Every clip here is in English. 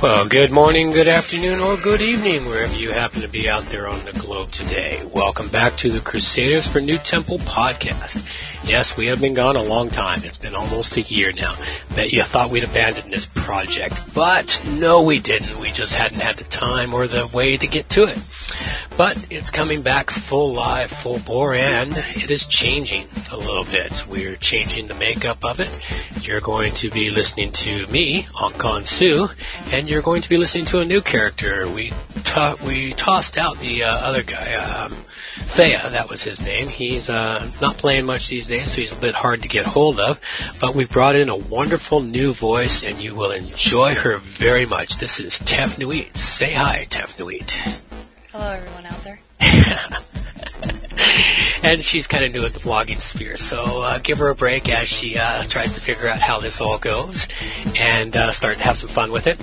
Well, good morning, good afternoon, or good evening, wherever you happen to be out there on the globe today. Welcome back to the Crusaders for NuTemple podcast. Yes, we have been gone a long time. It's been almost a year now. Bet you thought we'd abandoned this project, but no, we didn't. We just hadn't had the time or the way to get to it. But it's coming back full live, full bore, and it is changing a little bit. We're changing the makeup of it. You're going to be listening to me, Ankon Su, and you're going to be listening to a new character. We to- we tossed out the uh, other guy, um, Thea, that was his name. He's uh, not playing much these days, so he's a bit hard to get hold of. But we brought in a wonderful new voice, and you will enjoy her very much. This is Tef Nuit. Say hi, Tef Nuit. Hello, everyone out there. and she's kind of new at the blogging sphere, so uh, give her a break as she uh, tries to figure out how this all goes and uh, start to have some fun with it.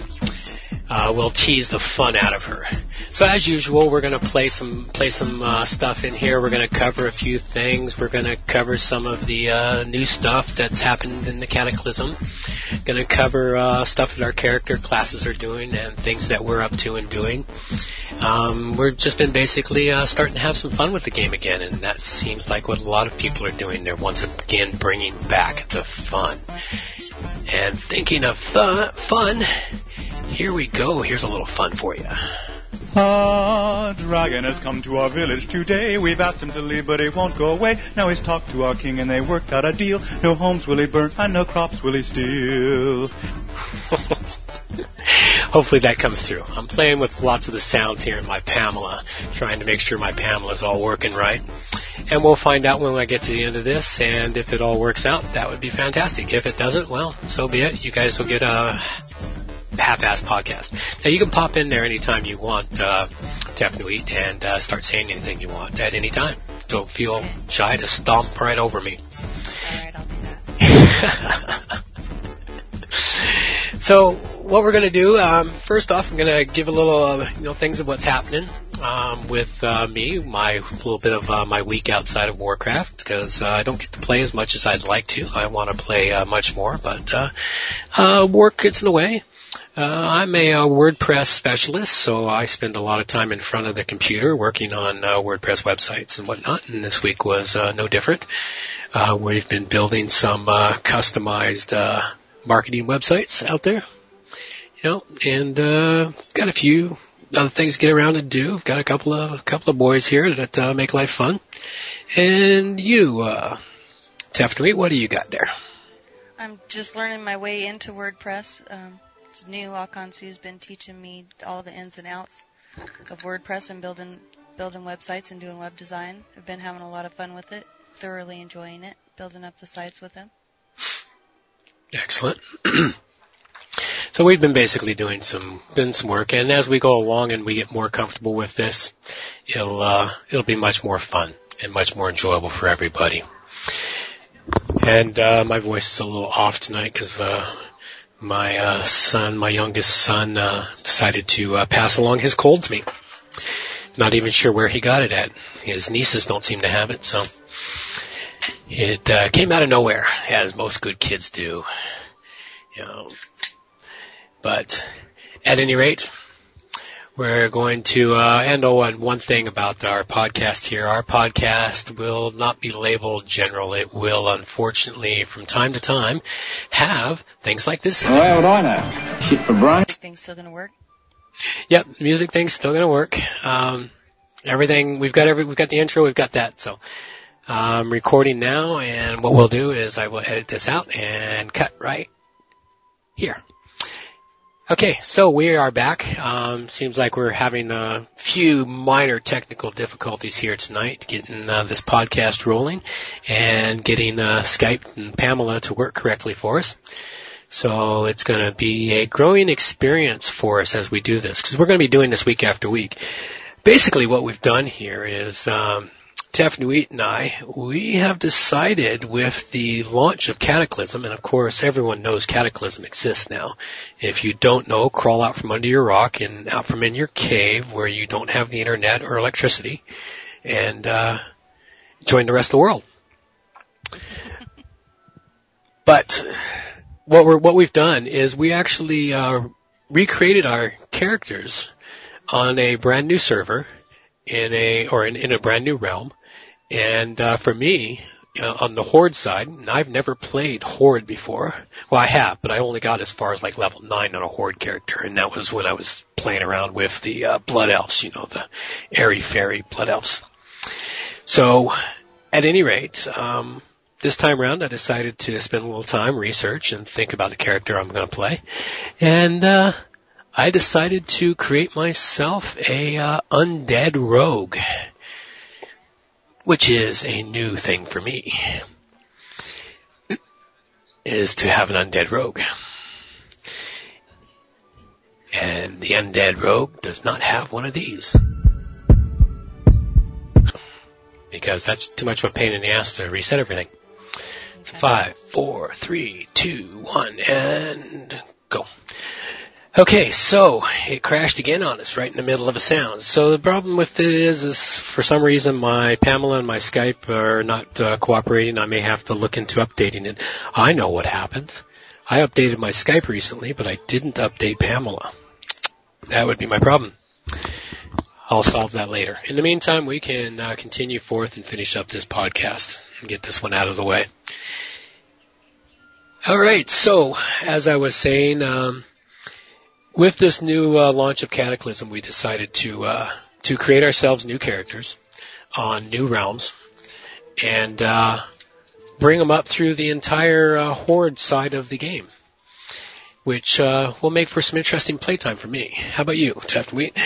Uh, we'll tease the fun out of her. So as usual, we're going to play some play some uh, stuff in here. We're going to cover a few things. We're going to cover some of the uh, new stuff that's happened in the Cataclysm. Going to cover uh, stuff that our character classes are doing and things that we're up to and doing. Um, we've just been basically uh, starting to have some fun with the game again, and that seems like what a lot of people are doing. They're once again bringing back the fun. And thinking of th- fun, here we go. Here's a little fun for you. A dragon has come to our village today. We've asked him to leave, but he won't go away. Now he's talked to our king and they worked out a deal. No homes will he burn and no crops will he steal. Hopefully that comes through. I'm playing with lots of the sounds here in my Pamela, trying to make sure my Pamela's all working right. And we'll find out when I get to the end of this, and if it all works out, that would be fantastic. If it doesn't, well, so be it. You guys will get a half-ass podcast. Now you can pop in there anytime you want, uh, eat and uh, start saying anything you want at any time. Don't feel shy to stomp right over me. Alright, I'll do that. So what we're going to do, um, first off, I'm going to give a little, uh, you know, things of what's happening um, with uh, me, my little bit of uh, my week outside of Warcraft, because uh, I don't get to play as much as I'd like to. I want to play uh, much more, but uh, uh, work gets in the way. Uh, I'm a, uh WordPress specialist, so I spend a lot of time in front of the computer working on uh, WordPress websites and whatnot. And this week was uh, no different. Uh, we've been building some uh, customized uh, marketing websites out there, you know, and uh, got a few other things to get around to do. I've got a couple of a couple of boys here that make life fun. And you, uh, Tefnuit, what do you got there? I'm just learning my way into WordPress. Um, it's new. Akansu's been teaching me all the ins and outs of WordPress and building building websites and doing web design. I've been having a lot of fun with it. Thoroughly enjoying it. Building up the sites with him. Excellent. so we've been basically doing some doing some work, and as we go along and we get more comfortable with this, it'll uh, it'll be much more fun and much more enjoyable for everybody. And uh, my voice is a little off tonight because uh, my uh, son, my youngest son, uh, decided to uh, pass along his cold to me. Not even sure where he got it at. His nieces don't seem to have it, so it uh, came out of nowhere, as most good kids do. You know, but at any rate, we're going to uh, and oh, and one thing about our podcast here, our podcast will not be labeled general. It will, unfortunately, from time to time, have things like this. Well, how would I know? Shit for brain. Things still gonna work? Yep, music thing's still gonna work. Um, everything we've got every we've got the intro, we've got that. So I'm recording now, and what we'll do is I will edit this out and cut right here. Okay, so we are back. Um, seems like we're having a few minor technical difficulties here tonight, getting uh, this podcast rolling and getting uh, Skype and Pamela to work correctly for us. So it's going to be a growing experience for us as we do this, because we're going to be doing this week after week. Basically, what we've done here is um, Nuit and I, we have decided with the launch of Cataclysm, and of course everyone knows Cataclysm exists now. If you don't know, crawl out from under your rock and out from in your cave where you don't have the internet or electricity, and uh, join the rest of the world. But what we're what we've done is we actually uh, recreated our characters on a brand new server in a or in, in a brand new realm. And uh, for me, uh, on the Horde side, and I've never played Horde before. Well, I have, but I only got as far as like level nine on a Horde character, and that was when I was playing around with the uh, Blood Elves, you know, the airy fairy Blood Elves. So, at any rate, um, this time around, I decided to spend a little time research and think about the character I'm going to play, and uh, I decided to create myself a uh, undead rogue which is a new thing for me, is to have an undead rogue. And the undead rogue does not have one of these. Because that's too much of a pain in the ass to reset everything. Five, four, three, two, one, and go. Okay, so it crashed again on us right in the middle of a sound. So the problem with it is, is for some reason my Pamela and my Skype are not uh, cooperating. I may have to look into updating it. I know what happened. I updated my Skype recently, but I didn't update Pamela. That would be my problem. I'll solve that later. In the meantime, we can uh, continue forth and finish up this podcast and get this one out of the way. All right. So, as I was saying, um, with this new uh, launch of Cataclysm, we decided to uh, to create ourselves new characters on new realms and uh, bring them up through the entire uh, horde side of the game, which uh, will make for some interesting playtime for me. How about you, Wheat?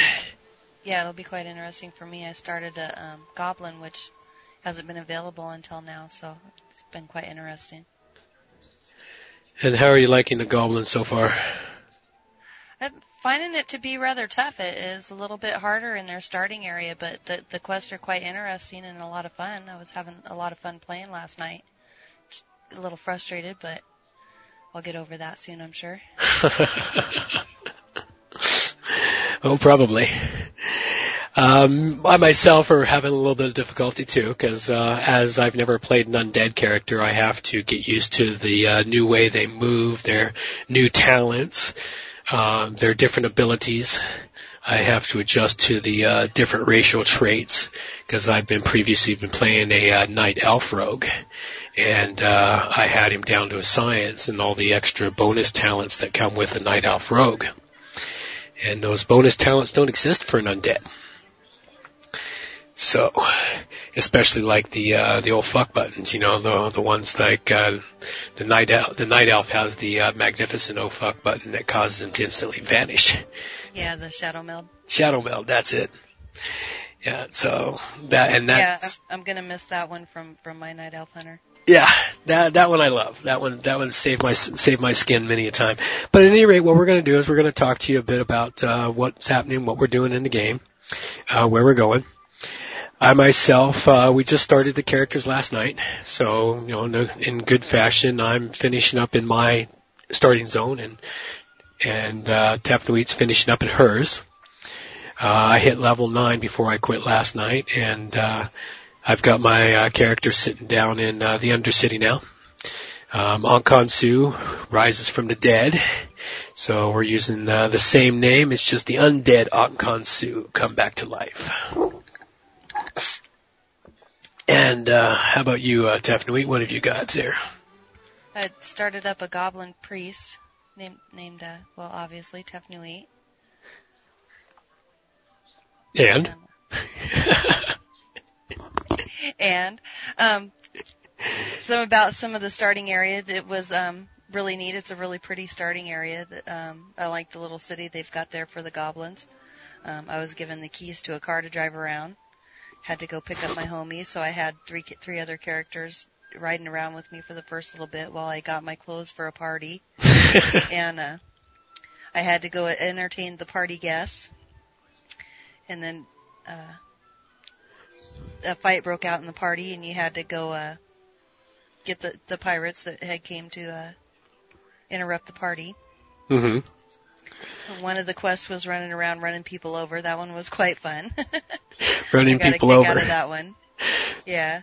Yeah, it'll be quite interesting for me. I started a um, Goblin, which hasn't been available until now, so it's been quite interesting. And how are you liking the Goblin so far? Finding it to be rather tough. It is a little bit harder in their starting area, but the, the quests are quite interesting and a lot of fun. I was having a lot of fun playing last night. Just a little frustrated, but I'll get over that soon, I'm sure. oh, probably. Um, I myself are having a little bit of difficulty too, because uh, as I've never played an undead character, I have to get used to the uh, new way they move, their new talents, uh, their different abilities. I have to adjust to the uh, different racial traits because I've been previously been playing a uh, night elf rogue, and uh, I had him down to a science and all the extra bonus talents that come with a night elf rogue. And those bonus talents don't exist for an undead. So, especially like the uh, the old fuck buttons, you know, the the ones like uh, the night elf. The night elf has the uh, magnificent oh fuck button that causes him to instantly vanish. Yeah, the Shadowmeld. Shadow meld, that's it. Yeah, so that and that's yeah, I'm, I'm gonna miss that one from from my night elf hunter. Yeah, that that one I love. That one that one saved my saved my skin many a time. But at any rate, what we're going to do is we're going to talk to you a bit about uh, what's happening, what we're doing in the game, uh, where we're going. I myself, uh, we just started the characters last night, so you know, in, in good fashion, I'm finishing up in my starting zone, and and uh, Tefnuit's finishing up in hers. Uh, I hit level nine before I quit last night, and uh, I've got my uh, character sitting down in uh, the Undercity now. Um, Ankon Su rises from the dead, so we're using uh, the same name. It's just the undead Ankon Su come back to life. And uh, how about you, uh, Tefnuit? What have you got there? I started up a goblin priest named named uh, well, obviously Tefnuit. And. and um, some about some of the starting areas. It was um, really neat. It's a really pretty starting area. That, um, I like the little city they've got there for the goblins. Um, I was given the keys to a car to drive around had to go pick up my homies, so I had three three other characters riding around with me for the first little bit while I got my clothes for a party, and uh, I had to go entertain the party guests, and then uh, a fight broke out in the party, and you had to go uh, get the the pirates that had came to uh, interrupt the party. Mm-hmm. One of the quests was running around running people over. That one was quite fun. running people over. Out of that one. Yeah.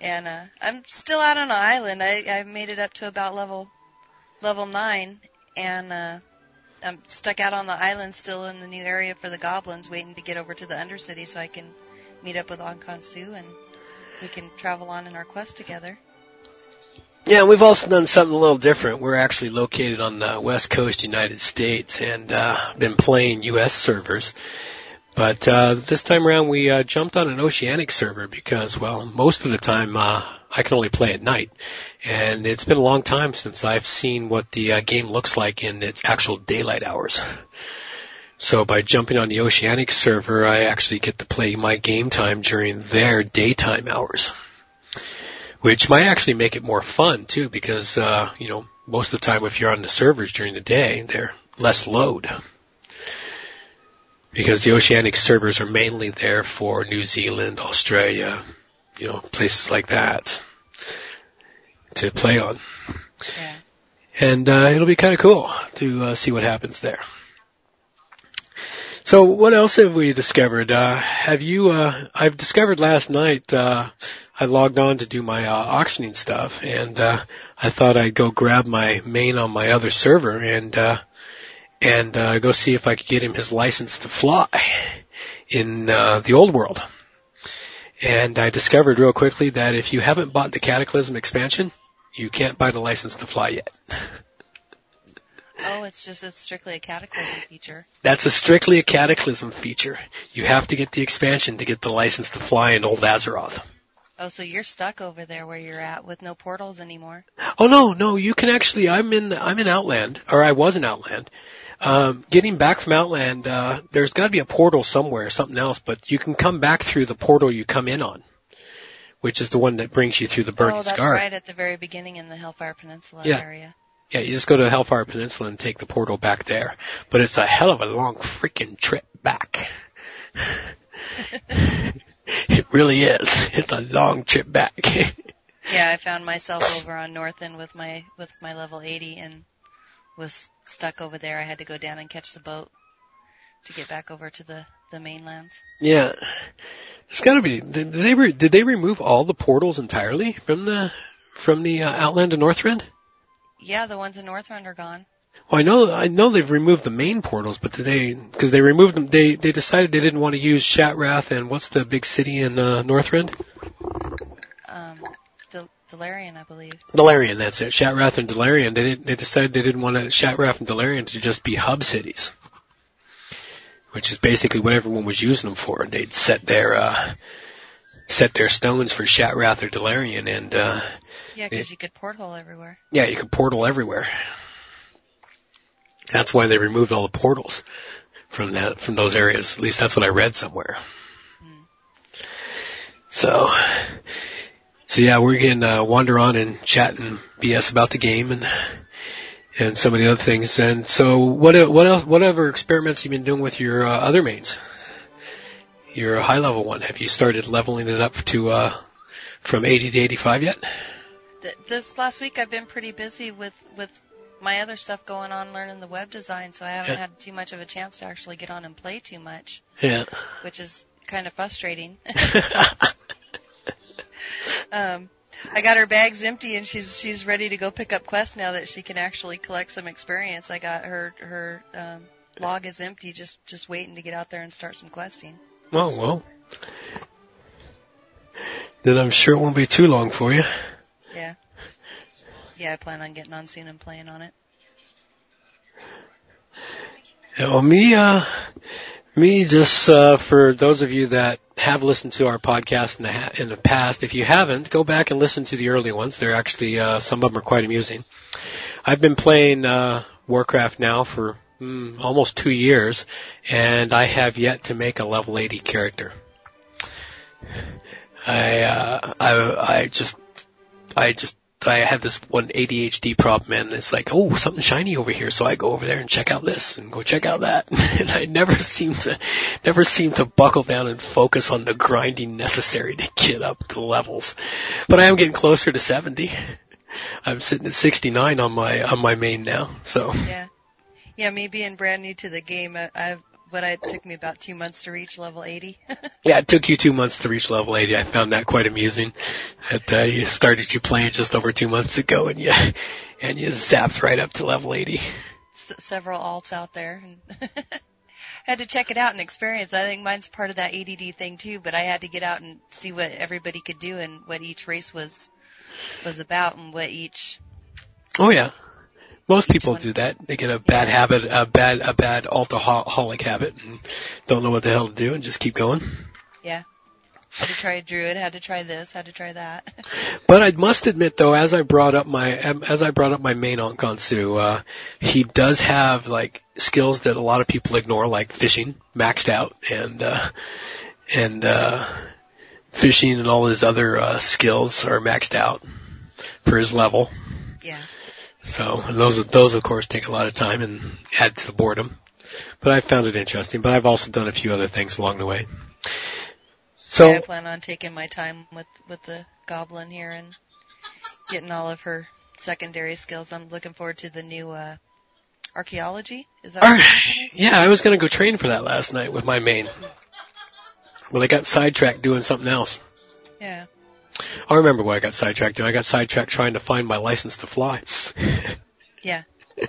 And uh I'm still out on an island. I I made it up to about level level 9 and uh I'm stuck out on the island still in the new area for the goblins, waiting to get over to the Undercity so I can meet up with Ankon Su and we can travel on in our quest together. Yeah, we've also done something a little different. We're actually located on the west coast United States and uh, been playing U.S. servers. But uh, this time around, we uh, jumped on an oceanic server because, well, most of the time uh, I can only play at night, and it's been a long time since I've seen what the uh, game looks like in its actual daylight hours. So by jumping on the oceanic server, I actually get to play my game time during their daytime hours, which might actually make it more fun too, because uh, you know most of the time if you're on the servers during the day, they're less load because the oceanic servers are mainly there for New Zealand, Australia, you know, places like that to play on. Yeah. And uh, it'll be kind of cool to uh, see what happens there. So what else have we discovered? Uh, have you, uh, I've discovered last night, uh, I logged on to do my uh, auctioning stuff and, uh, I thought I'd go grab my main on my other server and, uh, and uh, go see if I could get him his license to fly in uh, the old world. And I discovered real quickly that if you haven't bought the Cataclysm expansion, you can't buy the license to fly yet. Oh, it's just it's strictly a cataclysm feature. That's a strictly a Cataclysm feature. You have to get the expansion to get the license to fly in old Azeroth. Oh, so you're stuck over there where you're at with no portals anymore. Oh no, no, you can actually. I'm in. I'm in Outland, or I was in Outland. Um, getting back from Outland, uh, there's got to be a portal somewhere, something else, but you can come back through the portal you come in on, which is the one that brings you through the Burning scar. oh, that's Scar. right at the very beginning in the Hellfire Peninsula Yeah. area. Yeah, you just go to Hellfire Peninsula and take the portal back there. But it's a hell of a long freaking trip back. it really is. It's a long trip back. Yeah, I found myself over on Northrend with my with my level 80 and was stuck over there. I had to go down and catch the boat to get back over to the the mainlands. yeah. There's gotta be, did they, re, did they remove all the portals entirely from the, from the uh, Outland of Northrend? Yeah, the ones in Northrend are gone. Well, I know, I know they've removed the main portals, but today cause they removed them, they, they decided they didn't want to use Shattrath and what's the big city in, uh, Northrend? Um, Del- Dalaran, I believe. Dalaran, that's it. Shattrath and Dalaran. They didn't, they decided they didn't want to, Shattrath and Dalaran to just be hub cities. Which is basically what everyone was using them for. They'd set their, uh, set their stones for Shattrath or Dalaran and, uh, Yeah, because you could porthole everywhere. yeah, you could portal everywhere. That's why they removed all the portals from that, from those areas. At least that's what I read somewhere. So, so yeah, we're going to wander on and chat and BS about the game and, and some of the other things. And so what, what else, whatever experiments you've been doing with your uh, other mains? Your high level one. Have you started leveling it up to, uh, from 80 to 85 yet? Th- this last week I've been pretty busy with with my other stuff going on, learning the web design, so I haven't Yeah. had too much of a chance to actually get on and play too much, Yeah. which is kind of frustrating. um, I got her bags empty and she's she's ready to go pick up quests now that she can actually collect some experience. I got her her um, log is empty, just just waiting to get out there and start some questing. Oh, well. Then I'm sure it won't be too long for you. Yeah. I plan on getting on soon and playing on it. Well, me, uh, me just, uh, for those of you that have listened to our podcast in the, ha- in the past, if you haven't, go back and listen to the early ones. They're actually, uh, some of them are quite amusing. I've been playing, uh, Warcraft now for, mm, almost two years, and I have yet to make a level 80 character. I, uh, I, I just, I just, I have this one ADHD problem and it's like, oh, something shiny over here. So I go over there and check out this and go check out that. and I never seem to, never seem to buckle down and focus on the grinding necessary to get up the levels. But I am getting closer to 70. I'm sitting at 69 on my, on my main now. So Yeah. Yeah, me being brand new to the game, I, I've, but it took me about two months to reach level 80. yeah, it took you two months to reach level 80. I found that quite amusing. That, uh, you started you playing just over two months ago and you, and you zapped right up to level 80. s- several alts out there and had to check it out and experience. I think mine's part of that ADD thing too, but I had to get out and see what everybody could do and what each race was was about and what each Oh yeah. Most people do that. They get a bad habit, a bad, a bad alcoholic habit and don't know what the hell to do and just keep going. yeah. Had to try a druid, had to try this, had to try that. But I must admit though, as I brought up my, as I brought up my main Onkansu, uh, he does have like skills that a lot of people ignore, like fishing, maxed out, and, uh, and, uh, fishing and all his other, uh, skills are maxed out for his level. yeah. So and those those of course take a lot of time and add to the boredom. But I found it interesting. But I've also done a few other things along the way. So yeah, I plan on taking my time with with the goblin here and getting all of her secondary skills. I'm looking forward to the new uh archaeology. Is that All what right. it is? yeah, I was gonna go train for that last night with my main. Well, I got sidetracked doing something else. Yeah. I remember what I got sidetracked doing. I got sidetracked trying to find my license to fly. Yeah.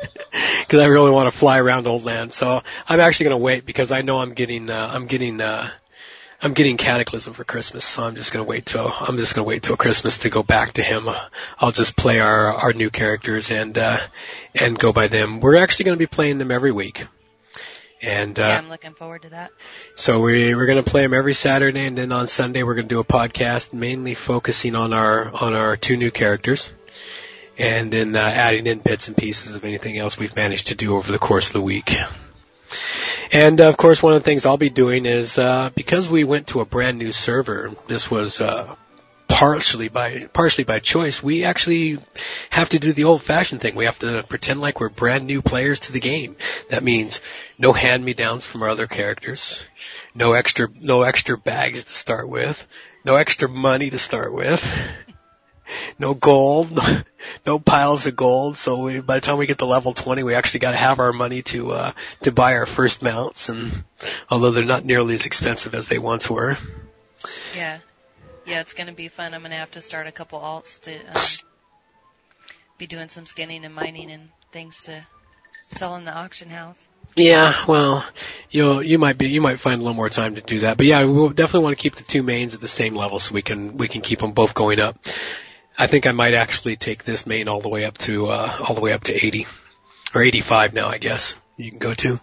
Because I really want to fly around old land. So I'm actually going to wait because I know I'm getting, uh, I'm getting, uh, I'm getting Cataclysm for Christmas. So I'm just going to wait till, I'm just going to wait till Christmas to go back to him. Uh, I'll just play our, our new characters and, uh, and go by them. We're actually going to be playing them every week. And, uh, yeah, I'm looking forward to that. so we we're going to play them every Saturday, and then on Sunday we're going to do a podcast mainly focusing on our on our two new characters, and then uh, adding in bits and pieces of anything else we've managed to do over the course of the week. And uh, of course, one of the things I'll be doing is uh, because we went to a brand new server. This was uh, partially by partially by choice. We actually have to do the old-fashioned thing. We have to pretend like we're brand new players to the game. That means no hand-me-downs from our other characters, no extra no extra bags to start with, no extra money to start with. No gold, no piles of gold. So we, by the time we get to level 20, we actually got to have our money to uh, to buy our first mounts. And although they're not nearly as expensive as they once were, Yeah. Yeah, it's going to be fun. I'm going to have to start a couple alts to um, be doing some skinning and mining and things to sell in the auction house. Yeah, well, you you might be you might find a little more time to do that, but yeah, we'll definitely want to keep the two mains at the same level so we can we can keep them both going up. I think I might actually take this main all the way up to uh all the way up to 80 or 85 now, I guess. You can go to.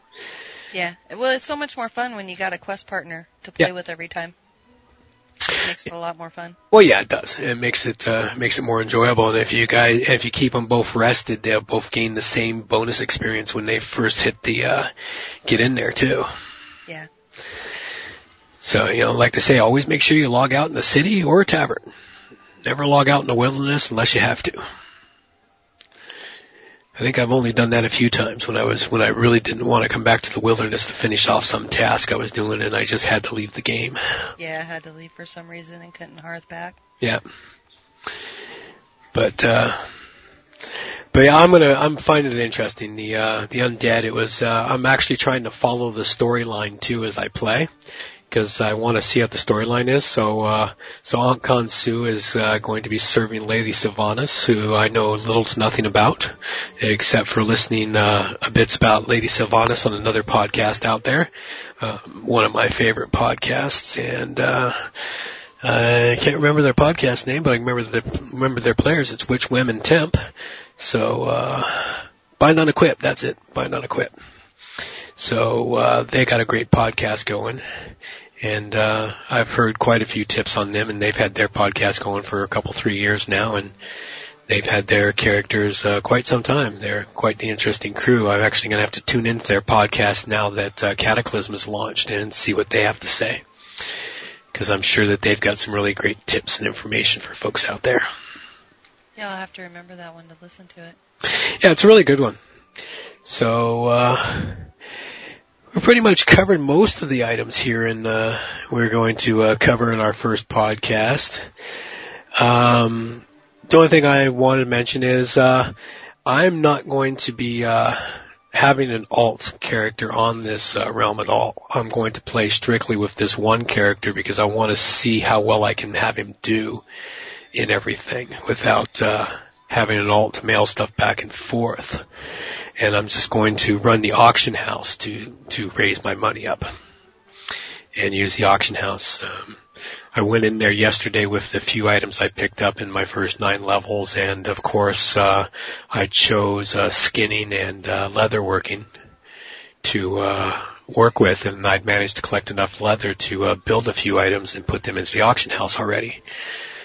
Yeah. Well, it's so much more fun when you got a quest partner to play Yeah. with every time. It makes it a lot more fun. Well, yeah, it does. It makes it uh, makes it more enjoyable. And if you guys, if you keep them both rested, they'll both gain the same bonus experience when they first hit the uh, get in there too. Yeah. So you know, like to say, always make sure you log out in the city or a tavern. Never log out in the wilderness unless you have to. I think I've only done that a few times when I was when I really didn't want to come back to the wilderness to finish off some task I was doing, and I just had to leave the game. Yeah, I had to leave for some reason and couldn't hearth back. Yeah. But uh but yeah, I'm gonna I'm finding it interesting. The uh the undead it was uh I'm actually trying to follow the storyline too as I play. Because I want to see what the storyline is. So, uh, so Ankon Su is uh, going to be serving Lady Sylvanas, who I know little to nothing about, except for listening uh, a bits about Lady Sylvanas on another podcast out there, uh, one of my favorite podcasts, and uh, I can't remember their podcast name, but I remember the remember their players. It's Which Women Temp. So uh Bind on Equip, that's it. Bind on Equip. So uh they got a great podcast going. And uh I've heard quite a few tips on them and they've had their podcast going for a couple three years now and they've had their characters uh quite some time. They're quite the interesting crew. I'm actually going to have to tune into their podcast now that uh, Cataclysm is launched and see what they have to say because I'm sure that they've got some really great tips and information for folks out there. Yeah, I'll have to remember that one to listen to it. Yeah, it's a really good one. So, uh, we pretty much covered most of the items here and, uh, we're going to, uh, cover in our first podcast. Um, the only thing I wanted to mention is, uh, I'm not going to be, uh, having an alt character on this uh, realm at all. I'm going to play strictly with this one character because I want to see how well I can have him do in everything without uh having an alt mail stuff back and forth. And I'm just going to run the auction house to, to raise my money up and use the auction house. Um, I went in there yesterday with the few items I picked up in my first nine levels and of course, uh, I chose, uh, skinning and, uh, leather working to, uh, work with and I'd managed to collect enough leather to, uh, build a few items and put them into the auction house already.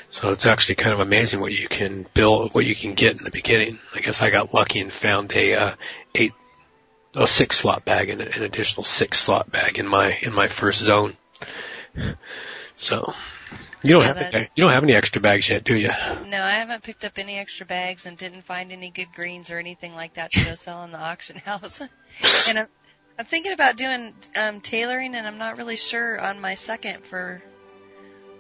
So it's actually kind of amazing what you can build, what you can get in the beginning. I guess I got lucky and found a, uh, eight, a six slot bag and an additional six slot bag in my, in my first zone. So, you don't Yeah, have that- any, you don't have any extra bags yet, do you? No, I haven't picked up any extra bags and didn't find any good greens or anything like that to go sell in the auction house. and I'm, I'm thinking about doing um, tailoring, and I'm not really sure on my second for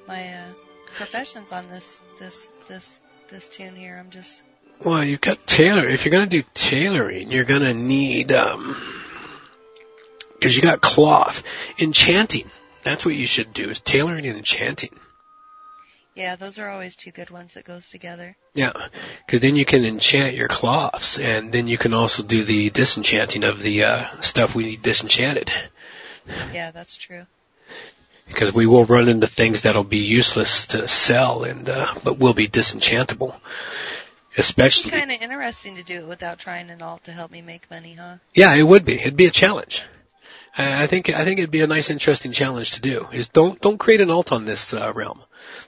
my uh, professions on this this this this tune here. I'm just Well, you've got tailor. If you're gonna do tailoring, you're gonna need um, because you got cloth, enchanting. That's what you should do is tailoring and enchanting. yeah, those are always two good ones that goes together. Yeah, because then you can enchant your cloths, and then you can also do the disenchanting of the uh, stuff we need disenchanted. Yeah, that's true. Because we will run into things that'll be useless to sell, and uh, but will be disenchantable. It's Especially, kind of interesting to do it without trying an alt to help me make money, huh? yeah, it would be. It'd be a challenge. I I think I think it'd be a nice, interesting challenge to do. Is don't don't create an alt on this uh, realm.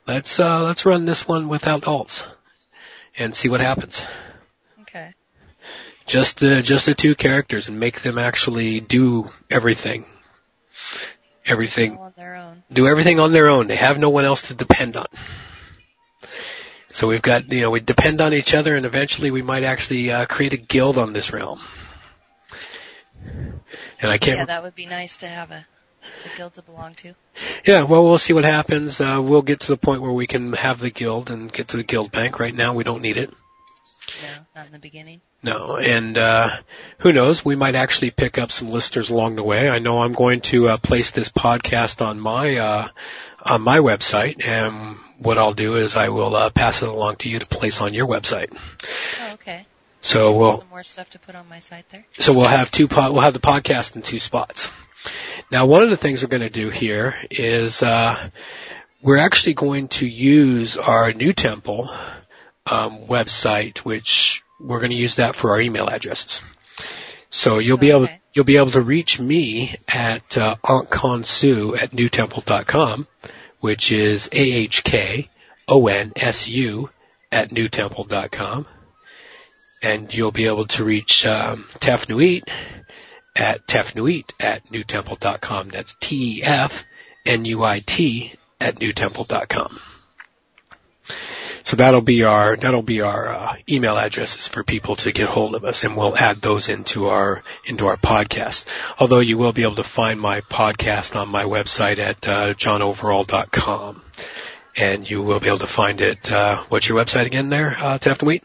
Let's uh, let's run this one without alts, and see what happens. Okay. Just the just the two characters and make them actually do everything. Everything All on their own. Do everything on their own. They have no one else to depend on. So we've got, you know, we depend on each other and eventually we might actually uh, create a guild on this realm. And I can't, Yeah, that would be nice to have a, a guild to belong to. yeah, well, we'll see what happens. Uh, we'll get to the point where we can have the guild and get to the guild bank. Right now we don't need it. No, not in the beginning. No, and uh, who knows? We might actually pick up some listeners along the way. I know I'm going to uh, place this podcast on my uh, on my website, and what I'll do is I will uh, pass it along to you to place on your website. Oh, okay. So we'll Some more stuff to put on my site there. so we'll have two pod, we'll have the podcast in two spots. Now, one of the things we're going to do here is uh, we're actually going to use our NuTemple um, website, which we're going to use that for our email addresses. So you'll be able Okay. you'll be able to reach me at uh, ankkonsu at newtemple.com, which is a h k o n s u at newtemple.com, and you'll be able to reach um, Tefnuit at tefnuit at newtemple.com. That's T E F N U I T at newtemple.com. So that'll be our that'll be our uh, email addresses for people to get hold of us, and we'll add those into our into our podcast. Although you will be able to find my podcast on my website at uh, johnoverall.com, and you will be able to find it. Uh, what's your website again? There, uh, Tefnuit.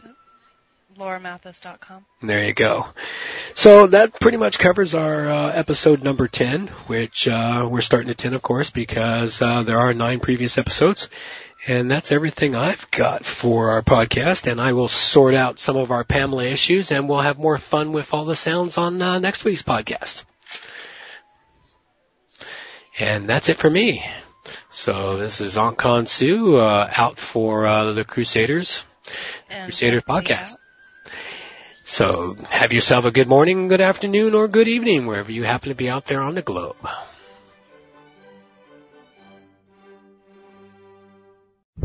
LauraMathis.com. There you go. So that pretty much covers our uh, episode number 10, which uh, we're starting at 10, of course, because uh, there are nine previous episodes. And that's everything I've got for our podcast, and I will sort out some of our Pamela issues, and we'll have more fun with all the sounds on uh, next week's podcast. And that's it for me. So this is Ankon Su, uh, out for uh, the Crusaders. And Crusader check me Podcast. out. So have yourself a good morning, good afternoon, or good evening, wherever you happen to be out there on the globe.